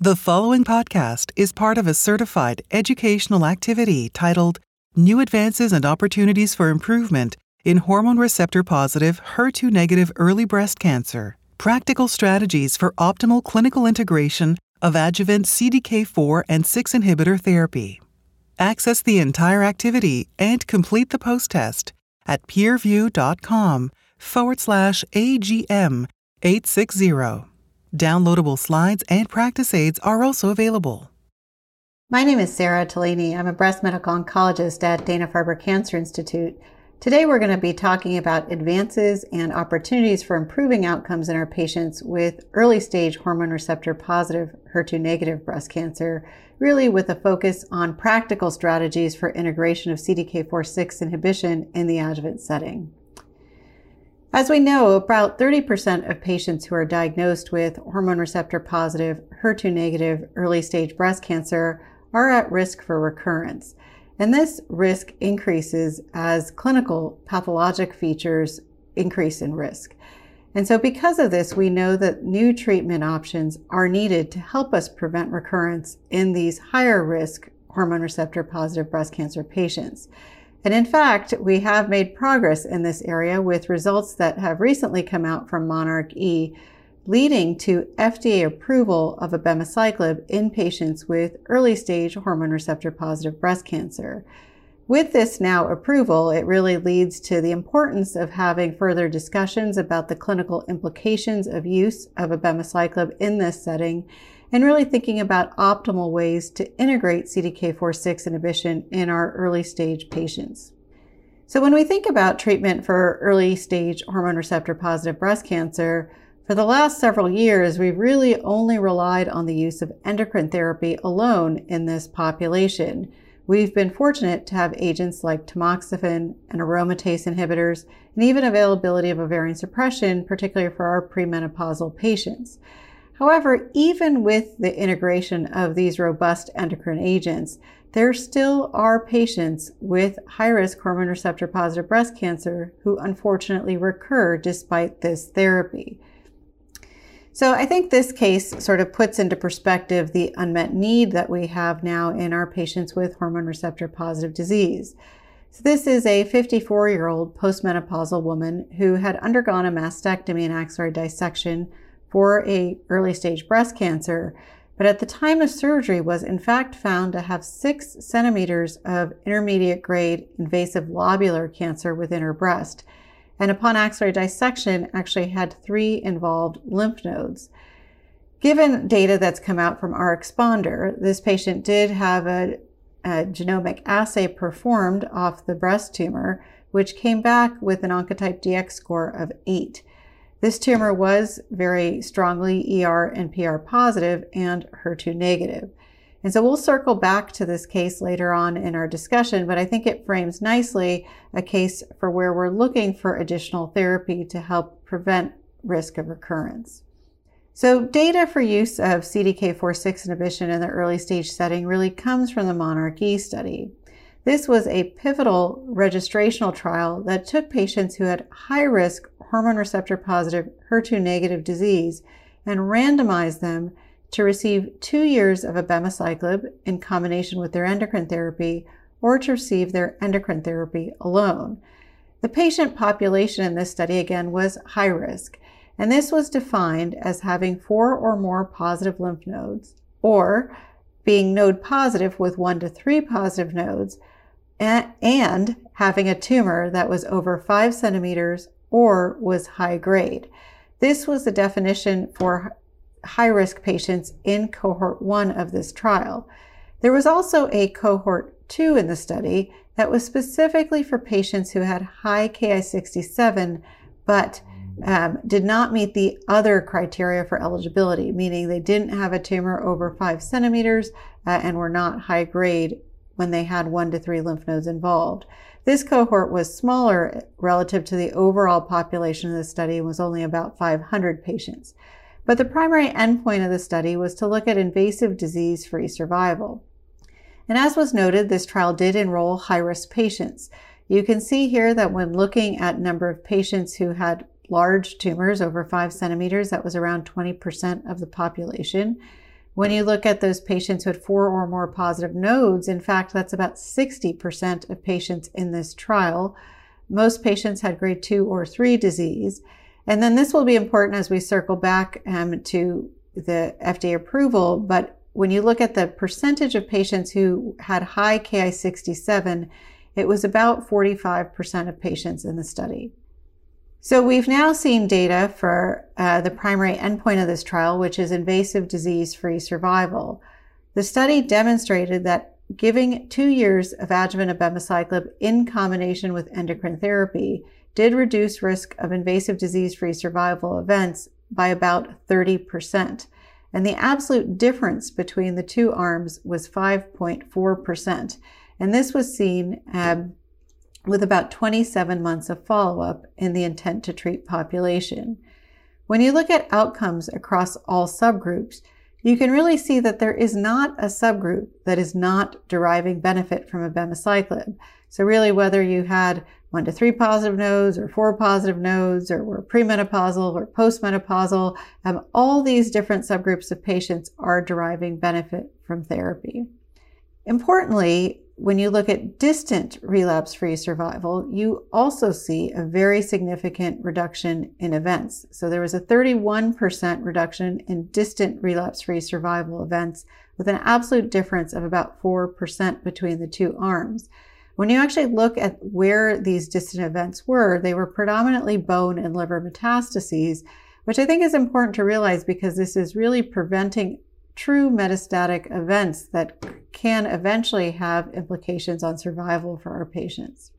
The following podcast is part of a certified educational activity titled New Advances and Opportunities for Improvement in Hormone Receptor Positive, HER2 Negative Early Breast Cancer Practical Strategies for Optimal Clinical Integration of Adjuvant CDK4 and 6 Inhibitor Therapy. Access the entire activity and complete the post test at peerview.com forward slash AGM 860. Downloadable slides and practice aids are also available. My name is Sara Tolaney. I'm a breast medical oncologist at Dana Farber Cancer Institute. Today we're going to be talking about advances and opportunities for improving outcomes in our patients with early stage hormone receptor positive HER2 negative breast cancer, really with a focus on practical strategies for integration of CDK4/6 inhibition in the adjuvant setting. As we know, about 30% of patients who are diagnosed with hormone receptor positive, HER2 negative early stage breast cancer are at risk for recurrence. And this risk increases as clinical pathologic features increase in risk. And so, because of this, we know that new treatment options are needed to help us prevent recurrence in these higher risk hormone receptor positive breast cancer patients. And in fact, we have made progress in this area with results that have recently come out from Monarch E, leading to FDA approval of abemaciclib in patients with early stage hormone receptor positive breast cancer. With this now approval, it really leads to the importance of having further discussions about the clinical implications of use of abemaciclib in this setting and really thinking about optimal ways to integrate CDK4/6 inhibition in our early stage patients. So when we think about treatment for early stage hormone receptor positive breast cancer, for the last several years, we've really only relied on the use of endocrine therapy alone in this population. We've been fortunate to have agents like tamoxifen and aromatase inhibitors, and even availability of ovarian suppression, particularly for our premenopausal patients. However, even with the integration of these robust endocrine agents, there still are patients with high risk hormone receptor positive breast cancer who unfortunately recur despite this therapy. So I think this case sort of puts into perspective the unmet need that we have now in our patients with hormone receptor positive disease. So this is a 54 year old postmenopausal woman who had undergone a mastectomy and axillary dissection for a early stage breast cancer, but at the time of surgery was in fact found to have six centimeters of intermediate grade invasive lobular cancer within her breast. And upon axillary dissection, actually had three involved lymph nodes. Given data that's come out from RxPONDER, this patient did have a, a genomic assay performed off the breast tumor, which came back with an Oncotype DX score of 8. This tumor was very strongly ER and PR positive and HER2 negative. And so we'll circle back to this case later on in our discussion, but I think it frames nicely a case for where we're looking for additional therapy to help prevent risk of recurrence. So data for use of CDK4/6 inhibition in the early stage setting really comes from the Monarch E study. This was a pivotal registrational trial that took patients who had high risk hormone receptor positive HER2 negative disease and randomized them to receive two years of abemaciclib in combination with their endocrine therapy or to receive their endocrine therapy alone. The patient population in this study again was high risk, and this was defined as having four or more positive lymph nodes or being node positive with one to three positive nodes and having a tumor that was over five centimeters or was high grade. This was the definition for high risk patients in cohort one of this trial. There was also a cohort two in the study that was specifically for patients who had high Ki67 but um, did not meet the other criteria for eligibility, meaning they didn't have a tumor over five centimeters uh, and were not high grade when they had one to three lymph nodes involved. This cohort was smaller relative to the overall population of the study and was only about 500 patients. But the primary endpoint of the study was to look at invasive disease free survival. And as was noted, this trial did enroll high risk patients. You can see here that when looking at number of patients who had large tumors over five centimeters, that was around 20% of the population. When you look at those patients who had four or more positive nodes, in fact, that's about 60% of patients in this trial. Most patients had grade two or three disease. And then this will be important as we circle back um, to the FDA approval. But when you look at the percentage of patients who had high Ki67, it was about 45% of patients in the study. So we've now seen data for uh, the primary endpoint of this trial, which is invasive disease-free survival. The study demonstrated that giving two years of adjuvant abemaciclib in combination with endocrine therapy did reduce risk of invasive disease-free survival events by about 30%. And the absolute difference between the two arms was 5.4%. And this was seen um, with about 27 months of follow up in the intent to treat population. When you look at outcomes across all subgroups, you can really see that there is not a subgroup that is not deriving benefit from abemaciclib. So really, whether you had one to three positive nodes or four positive nodes or were premenopausal or postmenopausal, um, all these different subgroups of patients are deriving benefit from therapy. Importantly, when you look at distant relapse free survival, you also see a very significant reduction in events. So there was a 31% reduction in distant relapse free survival events with an absolute difference of about 4% between the two arms. When you actually look at where these distant events were, they were predominantly bone and liver metastases, which I think is important to realize because this is really preventing true metastatic events that can eventually have implications on survival for our patients.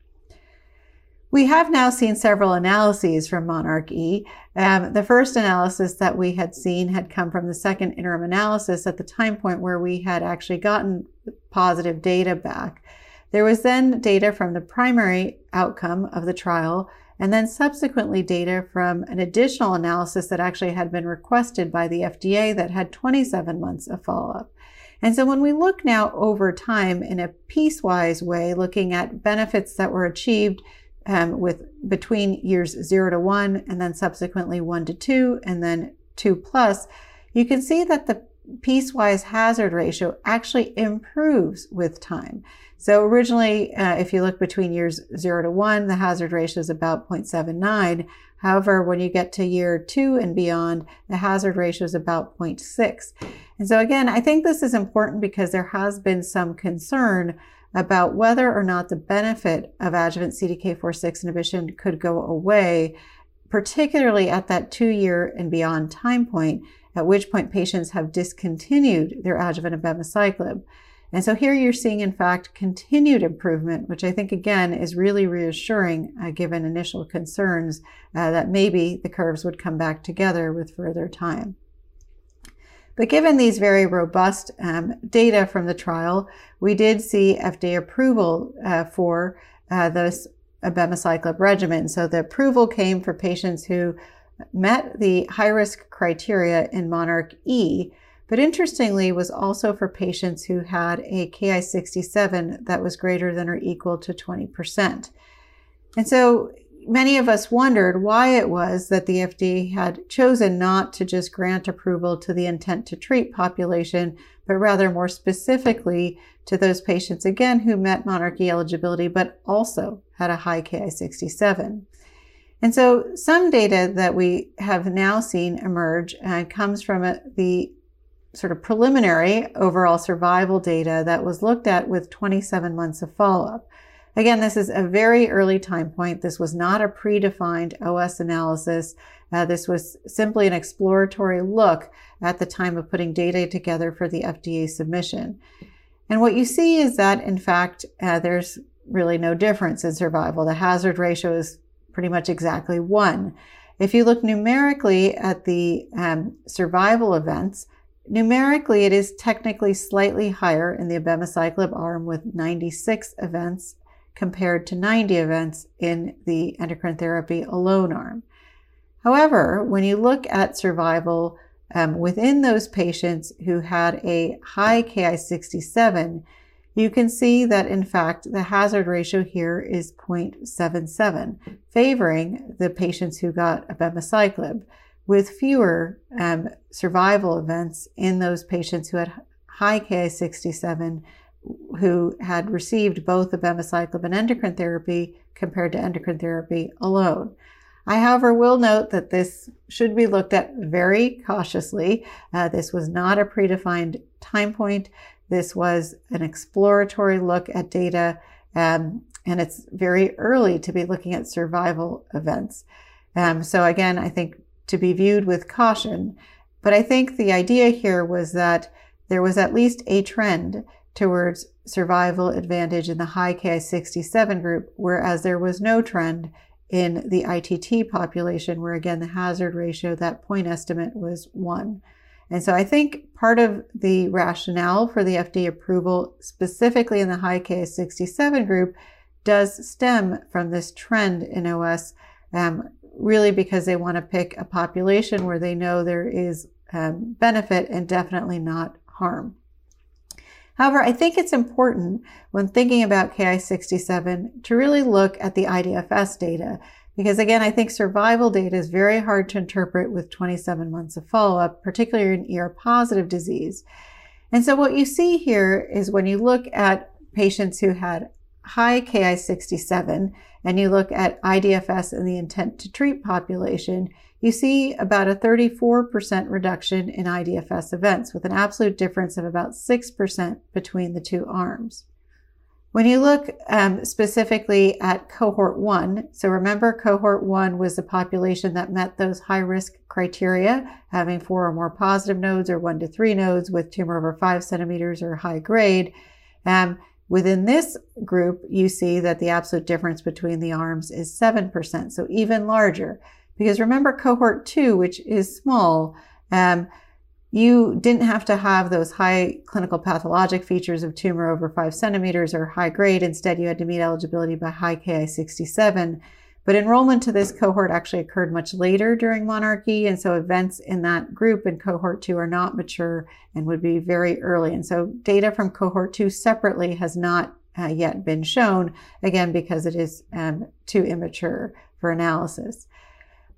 We have now seen several analyses from Monarch E. Um, the first analysis that we had seen had come from the second interim analysis at the time point where we had actually gotten positive data back. There was then data from the primary outcome of the trial and then subsequently data from an additional analysis that actually had been requested by the FDA that had 27 months of follow-up. And so when we look now over time in a piecewise way, looking at benefits that were achieved um, with between years zero to one and then subsequently one to two and then two plus, you can see that the piecewise hazard ratio actually improves with time. So originally, uh, if you look between years zero to one, the hazard ratio is about 0.79. However, when you get to year two and beyond, the hazard ratio is about 0.6. And so again, I think this is important because there has been some concern about whether or not the benefit of adjuvant CDK4-6 inhibition could go away, particularly at that two year and beyond time point, at which point patients have discontinued their adjuvant abemaciclib. And so here you're seeing, in fact, continued improvement, which I think, again, is really reassuring uh, given initial concerns uh, that maybe the curves would come back together with further time. But given these very robust um, data from the trial, we did see FDA approval uh, for uh, this abemaciclib regimen. So the approval came for patients who met the high risk criteria in Monarch E, but interestingly was also for patients who had a Ki67 that was greater than or equal to 20%. And so many of us wondered why it was that the FDA had chosen not to just grant approval to the intent to treat population, but rather more specifically to those patients, again, who met monarchE eligibility, but also had a high Ki67. And so some data that we have now seen emerge uh, comes from a, the sort of preliminary overall survival data that was looked at with 27 months of follow-up. Again, this is a very early time point. This was not a predefined OS analysis. Uh, this was simply an exploratory look at the time of putting data together for the FDA submission. And what you see is that, in fact, uh, there's really no difference in survival. The hazard ratio is pretty much exactly one. If you look numerically at the um, survival events, Numerically, it is technically slightly higher in the abemaciclib arm with 96 events compared to 90 events in the endocrine therapy alone arm. However, when you look at survival um, within those patients who had a high Ki67, you can see that in fact the hazard ratio here is 0.77, favoring the patients who got abemaciclib with fewer um, survival events in those patients who had high Ki67 who had received both abemaciclib and endocrine therapy compared to endocrine therapy alone. I, however, will note that this should be looked at very cautiously. Uh, this was not a predefined time point. This was an exploratory look at data, um, and it's very early to be looking at survival events. Um, so, again, I think to be viewed with caution. But I think the idea here was that there was at least a trend towards survival advantage in the high Ki67 group, whereas there was no trend in the ITT population, where again the hazard ratio, that point estimate was one. And so I think part of the rationale for the FDA approval, specifically in the high Ki67 group, does stem from this trend in OS, um, really because they want to pick a population where they know there is um, benefit and definitely not harm. However, I think it's important when thinking about Ki67 to really look at the IDFS data because again, I think survival data is very hard to interpret with 27 months of follow-up, particularly in ER positive disease. And so what you see here is when you look at patients who had high Ki67 and you look at IDFS in the intent to treat population, you see about a 34% reduction in IDFS events with an absolute difference of about 6% between the two arms. When you look um, specifically at cohort one, so remember cohort one was the population that met those high risk criteria, having four or more positive nodes or one to three nodes with tumor over five centimeters or high grade. Um, within this group, you see that the absolute difference between the arms is 7%, so even larger. Because remember cohort two, which is small, um, you didn't have to have those high clinical pathologic features of tumor over five centimeters or high grade. Instead, you had to meet eligibility by high Ki67. But enrollment to this cohort actually occurred much later during monarchE. And so events in that group in cohort two are not mature and would be very early. And so data from cohort two separately has not uh, yet been shown, again, because it is um, too immature for analysis.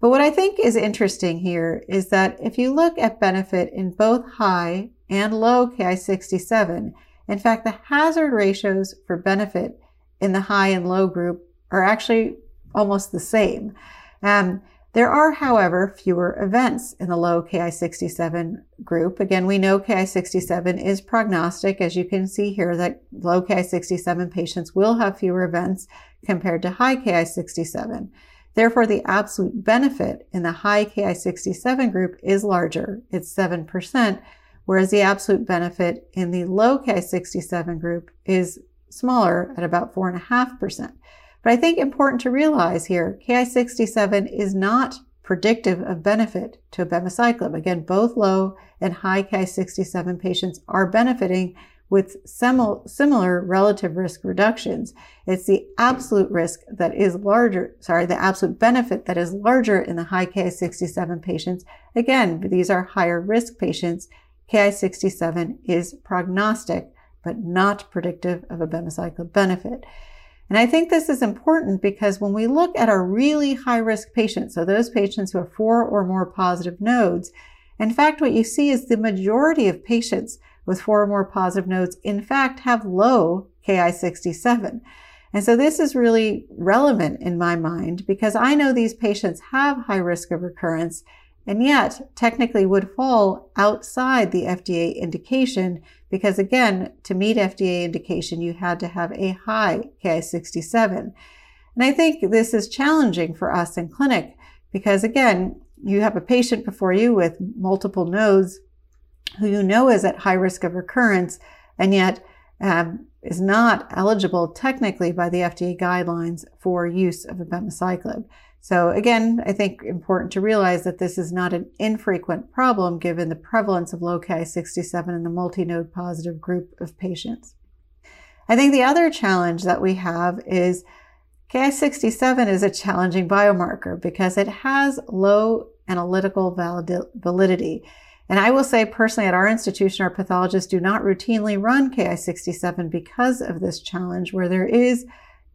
But what I think is interesting here is that if you look at benefit in both high and low Ki67, in fact, the hazard ratios for benefit in the high and low group are actually almost the same. Um, there are, however, fewer events in the low Ki67 group. Again, we know Ki67 is prognostic. As you can see here, that low Ki67 patients will have fewer events compared to high Ki67. Therefore, the absolute benefit in the high Ki67 group is larger. It's 7%, whereas the absolute benefit in the low Ki67 group is smaller at about 4.5%. But I think important to realize here, Ki67 is not predictive of benefit to abemaciclib. Again, both low and high Ki67 patients are benefiting with similar relative risk reductions. It's the absolute risk that is larger, sorry, the absolute benefit that is larger in the high Ki67 patients. Again, these are higher risk patients. Ki67 is prognostic, but not predictive of abemaciclib benefit. And I think this is important because when we look at our really high risk patients, so those patients who have four or more positive nodes, in fact, what you see is the majority of patients with four or more positive nodes, in fact, have low Ki67. And so this is really relevant in my mind because I know these patients have high risk of recurrence and yet technically would fall outside the FDA indication because again, to meet FDA indication, you had to have a high Ki67. And I think this is challenging for us in clinic because again, you have a patient before you with multiple nodes who you know is at high risk of recurrence and yet um, is not eligible technically by the FDA guidelines for use of abemaciclib. So again, I think important to realize that this is not an infrequent problem given the prevalence of low Ki67 in the multi-node positive group of patients. I think the other challenge that we have is Ki67 is a challenging biomarker because it has low analytical validity. And I will say personally at our institution, our pathologists do not routinely run Ki67 because of this challenge where there is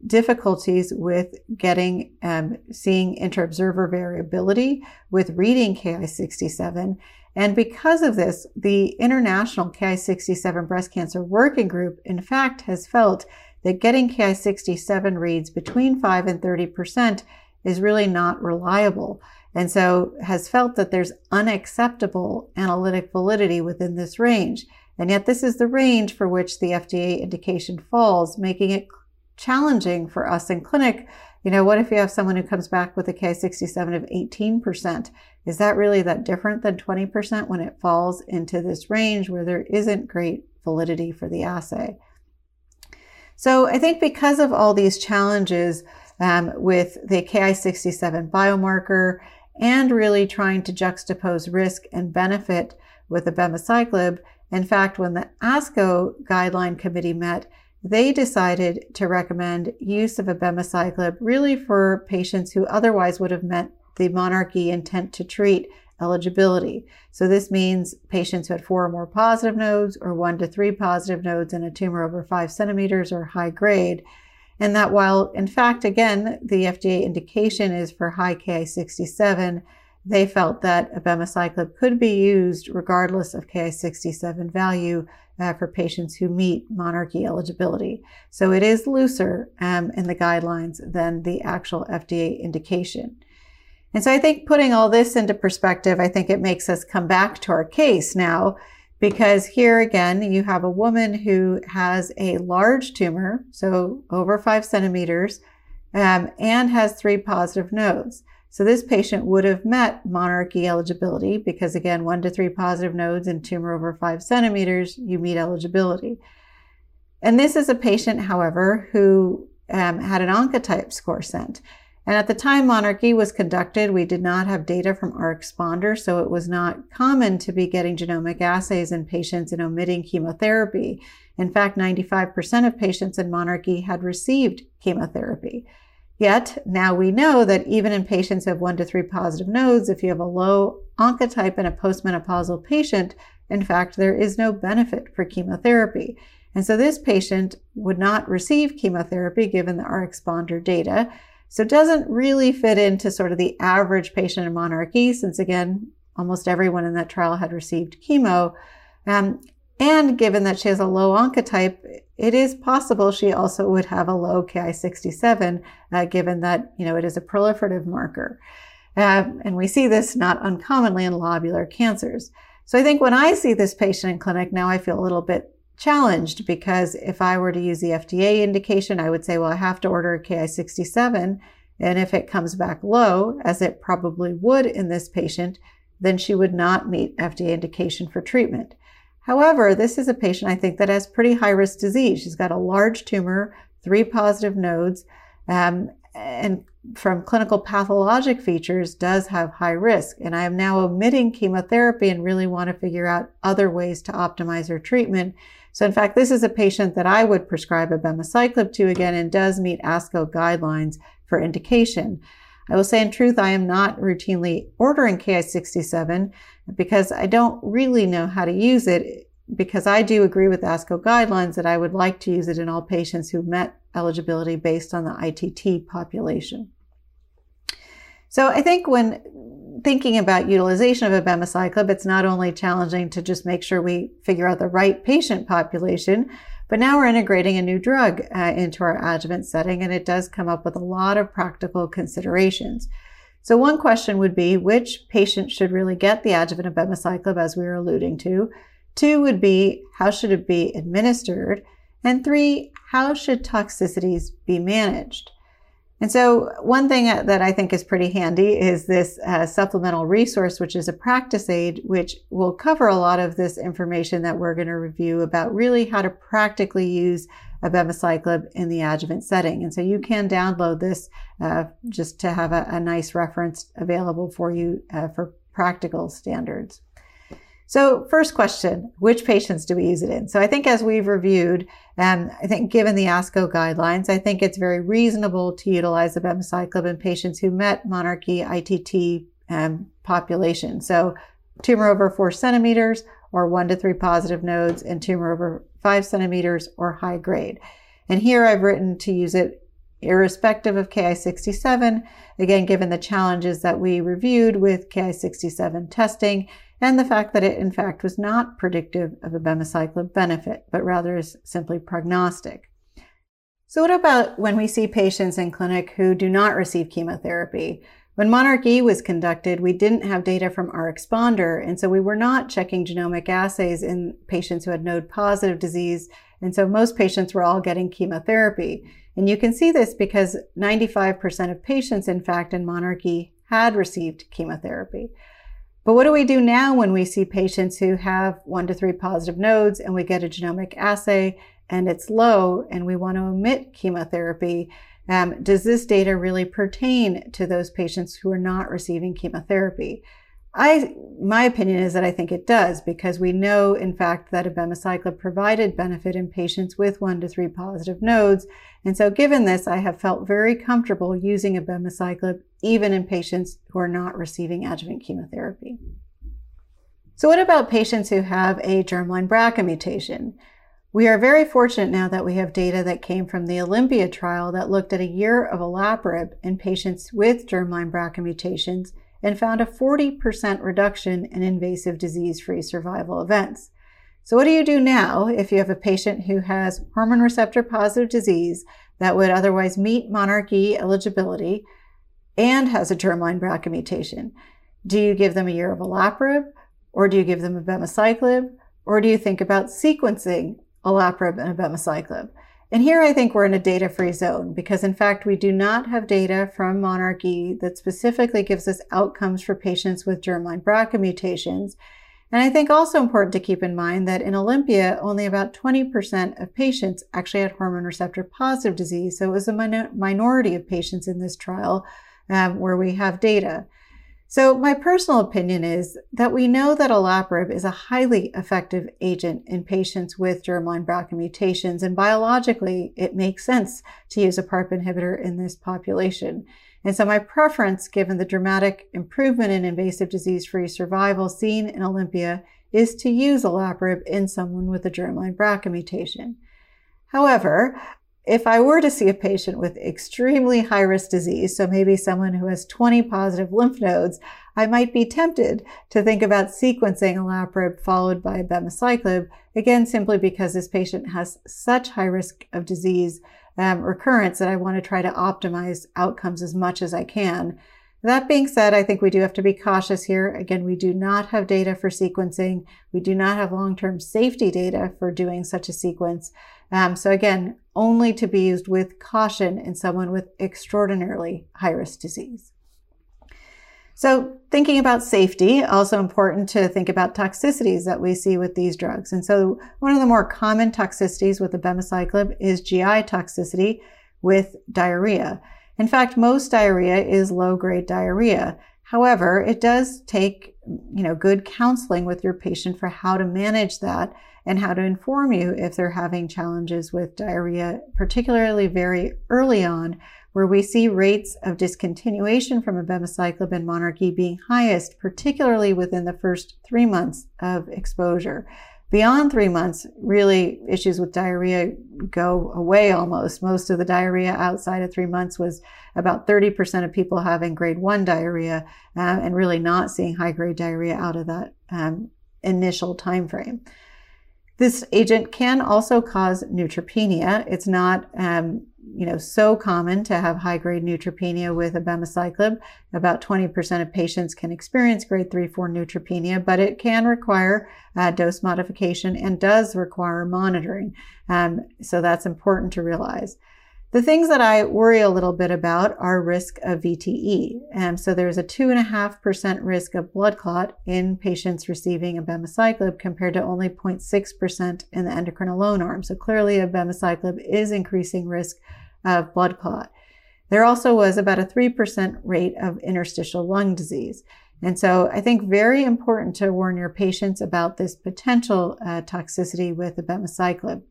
difficulties with getting um, seeing interobserver variability with reading Ki67. And because of this, the International Ki67 Breast Cancer Working Group, in fact, has felt that getting Ki67 reads between 5 and 30% is really not reliable. And so has felt that there's unacceptable analytic validity within this range. And yet this is the range for which the FDA indication falls, making it challenging for us in clinic. You know, what if you have someone who comes back with a Ki67 of 18%? Is that really that different than 20% when it falls into this range where there isn't great validity for the assay? So I think because of all these challenges um, with the Ki67 biomarker and really trying to juxtapose risk and benefit with abemaciclib, in fact, when the ASCO guideline committee met, they decided to recommend use of abemaciclib really for patients who otherwise would have met the monarchE intent to treat eligibility. So this means patients who had four or more positive nodes or one to three positive nodes and a tumor over five centimeters or high grade. And that while, in fact, again, the FDA indication is for high Ki67, they felt that abemaciclib could be used regardless of Ki67 value uh, for patients who meet monarchE eligibility. So it is looser um, in the guidelines than the actual FDA indication. And so I think putting all this into perspective, I think it makes us come back to our case now, because here again, you have a woman who has a large tumor, so over five centimeters, um, and has three positive nodes. So this patient would have met monarchE eligibility because again, one to three positive nodes and tumor over five centimeters, you meet eligibility. And this is a patient, however, who um, had an Oncotype score sent. And at the time monarchE was conducted, we did not have data from RxPONDER, so it was not common to be getting genomic assays in patients and omitting chemotherapy. In fact, 95% of patients in monarchE had received chemotherapy. Yet now we know that even in patients who have one to three positive nodes, if you have a low oncotype in a postmenopausal patient, in fact, there is no benefit for chemotherapy. And so this patient would not receive chemotherapy given the RxPONDER data. So it doesn't really fit into sort of the average patient in monarchE, since again, almost everyone in that trial had received chemo. Um, and given that she has a low oncotype, it is possible she also would have a low Ki67, uh, given that you know it is a proliferative marker. Um, and we see this not uncommonly in lobular cancers. So I think when I see this patient in clinic now, I feel a little bit challenged because if I were to use the FDA indication, I would say, well, I have to order a Ki67. And if it comes back low, as it probably would in this patient, then she would not meet FDA indication for treatment. However, this is a patient I think that has pretty high risk disease. She's got a large tumor, three positive nodes, um, and from clinical pathologic features does have high risk. And I am now omitting chemotherapy and really want to figure out other ways to optimize her treatment. So in fact, this is a patient that I would prescribe abemaciclib to again and does meet ASCO guidelines for indication. I will say in truth, I am not routinely ordering Ki67 because I don't really know how to use it because I do agree with ASCO guidelines that I would like to use it in all patients who met eligibility based on the ITT population. So I think when thinking about utilization of abemaciclib, it's not only challenging to just make sure we figure out the right patient population, but now we're integrating a new drug uh, into our adjuvant setting, and it does come up with a lot of practical considerations. So one question would be, which patient should really get the adjuvant abemaciclib, as we were alluding to? Two would be, how should it be administered? And three, how should toxicities be managed? And so one thing that I think is pretty handy is this uh, supplemental resource, which is a practice aid, which will cover a lot of this information that we're going to review about really how to practically use abemaciclib in the adjuvant setting. And so you can download this uh, just to have a, a, nice reference available for you uh, for practical standards. So first question, which patients do we use it in? So I think as we've reviewed, and I think given the ASCO guidelines, I think it's very reasonable to utilize abemaciclib in patients who met monarchE ITT um, population. So tumor over four centimeters or one to three positive nodes and tumor over five centimeters or high grade. And here I've written to use it irrespective of Ki67, again, given the challenges that we reviewed with Ki67 testing and the fact that it in fact was not predictive of a abemaciclib benefit, but rather is simply prognostic. So what about when we see patients in clinic who do not receive chemotherapy? When Monarch E was conducted, we didn't have data from RxPONDER, and so we were not checking genomic assays in patients who had node positive disease, and so most patients were all getting chemotherapy. And you can see this because 95% of patients, in fact, in Monarch E had received chemotherapy. But what do we do now when we see patients who have one to three positive nodes and we get a genomic assay and it's low and we want to omit chemotherapy? Um, does this data really pertain to those patients who are not receiving chemotherapy? I, my opinion is that I think it does because we know, in fact, that abemaciclib provided benefit in patients with one to three positive nodes. And so given this, I have felt very comfortable using abemaciclib even in patients who are not receiving adjuvant chemotherapy. So what about patients who have a germline BRCA mutation? We are very fortunate now that we have data that came from the Olympia trial that looked at a year of olaparib in patients with germline BRCA mutations and found a 40% reduction in invasive disease-free survival events. So what do you do now if you have a patient who has hormone receptor positive disease that would otherwise meet Monarch E eligibility and has a germline BRCA mutation? Do you give them a year of olaparib or do you give them abemaciclib or do you think about sequencing olaparib and abemaciclib. And here I think we're in a data-free zone because in fact we do not have data from Monarch E that specifically gives us outcomes for patients with germline BRCA mutations. And I think also important to keep in mind that in Olympia, only about 20% of patients actually had hormone receptor positive disease. So it was a minority of patients in this trial um, where we have data. So my personal opinion is that we know that olaparib is a highly effective agent in patients with germline BRCA mutations, and biologically, it makes sense to use a PARP inhibitor in this population. And so my preference, given the dramatic improvement in invasive disease-free survival seen in Olympia, is to use olaparib in someone with a germline BRCA mutation. However, if I were to see a patient with extremely high risk disease, so maybe someone who has 20 positive lymph nodes, I might be tempted to think about sequencing olaparib followed by abemaciclib, again, simply because this patient has such high risk of disease um, recurrence that I want to try to optimize outcomes as much as I can. That being said, I think we do have to be cautious here. Again, we do not have data for sequencing. We do not have long-term safety data for doing such a sequence. Um, so again, only to be used with caution in someone with extraordinarily high-risk disease. So thinking about safety, also important to think about toxicities that we see with these drugs. And so one of the more common toxicities with abemaciclib is GI toxicity with diarrhea. In fact, most diarrhea is low-grade diarrhea. However, it does take, you know, good counseling with your patient for how to manage that and how to inform you if they're having challenges with diarrhea, particularly very early on, where we see rates of discontinuation from abemaciclib and Monarch E being highest, particularly within the first three months of exposure. Beyond three months, really issues with diarrhea go away almost. Most of the diarrhea outside of three months was about 30% of people having grade one diarrhea uh, and really not seeing high grade diarrhea out of that um, initial time frame. This agent can also cause neutropenia. It's not um, you know, so common to have high-grade neutropenia with abemaciclib. About 20% of patients can experience grade 3-4 neutropenia, but it can require uh, dose modification and does require monitoring. Um, so that's important to realize. The things that I worry a little bit about are risk of VTE. Um, so there's a 2.5% risk of blood clot in patients receiving abemaciclib compared to only 0.6% in the endocrine alone arm. So clearly abemaciclib is increasing risk of blood clot. There also was about a 3% rate of interstitial lung disease. And so I think very important to warn your patients about this potential uh, toxicity with abemaciclib.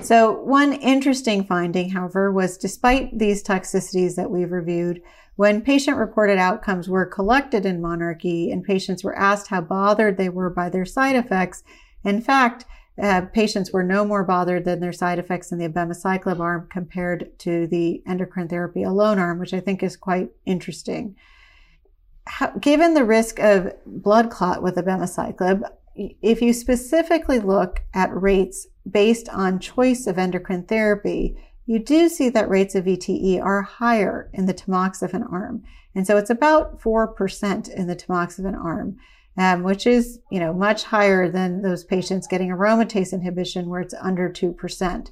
So one interesting finding, however, was despite these toxicities that we've reviewed, when patient-reported outcomes were collected in Monarch E and patients were asked how bothered they were by their side effects, in fact, uh, patients were no more bothered than their side effects in the abemaciclib arm compared to the endocrine therapy alone arm, which I think is quite interesting. How, given the risk of blood clot with abemaciclib, if you specifically look at rates based on choice of endocrine therapy, you do see that rates of VTE are higher in the tamoxifen arm. And so it's about 4% in the tamoxifen arm, um, which is, you know, much higher than those patients getting aromatase inhibition where it's under 2%.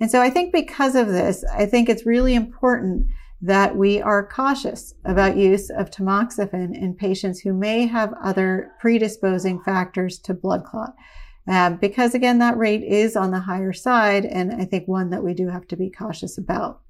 And so I think because of this, I think it's really important that we are cautious about use of tamoxifen in patients who may have other predisposing factors to blood clot. Uh, because again, that rate is on the higher side, and I think one that we do have to be cautious about.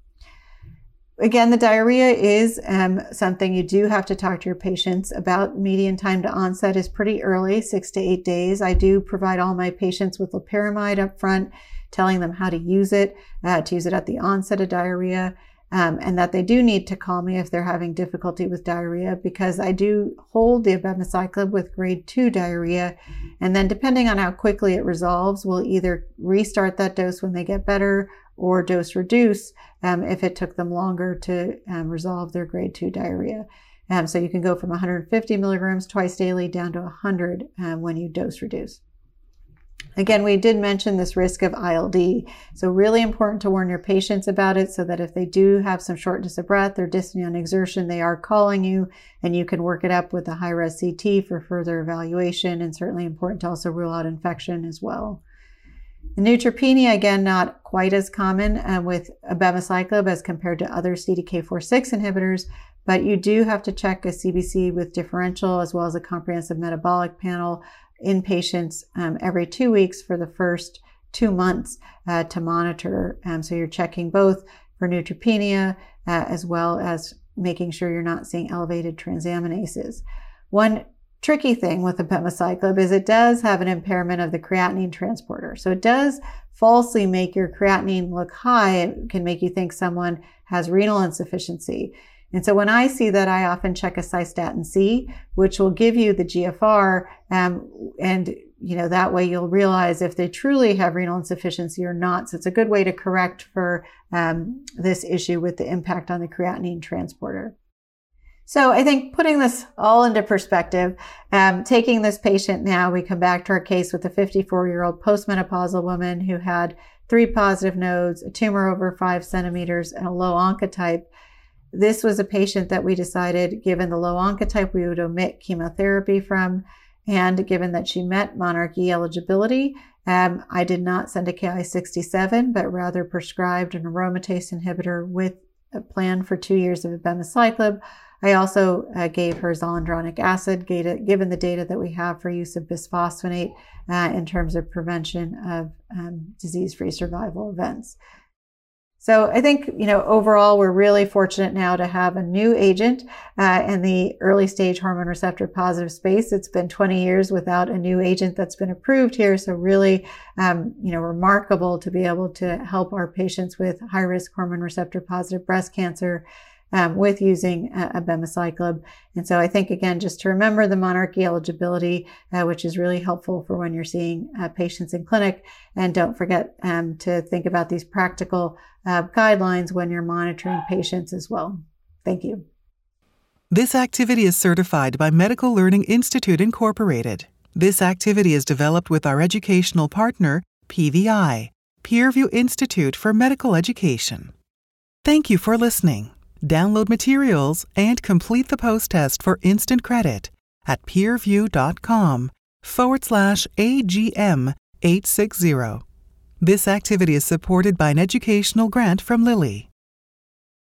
Again, the diarrhea is um, something you do have to talk to your patients about. Median time to onset is pretty early, six to eight days. I do provide all my patients with loperamide up front, telling them how to use it, uh, to use it at the onset of diarrhea um, and that they do need to call me if they're having difficulty with diarrhea because I do hold the abemaciclib with grade 2 diarrhea. And then, depending on how quickly it resolves, we'll either restart that dose when they get better or dose reduce um, if it took them longer to um, resolve their grade 2 diarrhea. Um, so you can go from 150 milligrams twice daily down to 100 um, when you dose reduce. Again, we did mention this risk of ILD. So really important to warn your patients about it so that if they do have some shortness of breath or dyspnea on exertion, they are calling you and you can work it up with a high res CT for further evaluation and certainly important to also rule out infection as well. The neutropenia, again, not quite as common uh, with abemaciclib as compared to other CDK4-6 inhibitors, but you do have to check a CBC with differential as well as a comprehensive metabolic panel in patients um, every two weeks for the first two months uh, to monitor. Um, so you're checking both for neutropenia uh, as well as making sure you're not seeing elevated transaminases. One tricky thing with abemaciclib is it does have an impairment of the creatinine transporter. So it does falsely make your creatinine look high. It can make you think someone has renal insufficiency. And so when I see that, I often check a cystatin C, which will give you the GFR. Um, and, you know, that way you'll realize if they truly have renal insufficiency or not. So it's a good way to correct for um, this issue with the impact on the creatinine transporter. So I think putting this all into perspective, um, taking this patient now, we come back to our case with a 54 year old postmenopausal woman who had three positive nodes, a tumor over five centimeters, and a low oncotype. This was a patient that we decided, given the low oncotype, we would omit chemotherapy from. And given that she met monarchE eligibility, um, I did not send a Ki67, but rather prescribed an aromatase inhibitor with a plan for two years of abemaciclib. I also uh, gave her zoledronic acid, given the data that we have for use of bisphosphonate uh, in terms of prevention of um, disease-free survival events. So I think, you know, overall, we're really fortunate now to have a new agent uh, in the early stage hormone receptor positive space. It's been 20 years without a new agent that's been approved here. So really, um, you know, remarkable to be able to help our patients with high risk hormone receptor positive breast cancer um, with using uh, abemaciclib. And so I think, again, just to remember the monarchE eligibility, uh, which is really helpful for when you're seeing uh, patients in clinic. And don't forget um, to think about these practical uh, guidelines when you're monitoring patients as well. Thank you. This activity is certified by Medical Learning Institute Incorporated. This activity is developed with our educational partner, PVI, Peerview Institute for Medical Education. Thank you for listening. Download materials and complete the post test for instant credit at peerview.com forward slash AGM 860. This activity is supported by an educational grant from Lilly.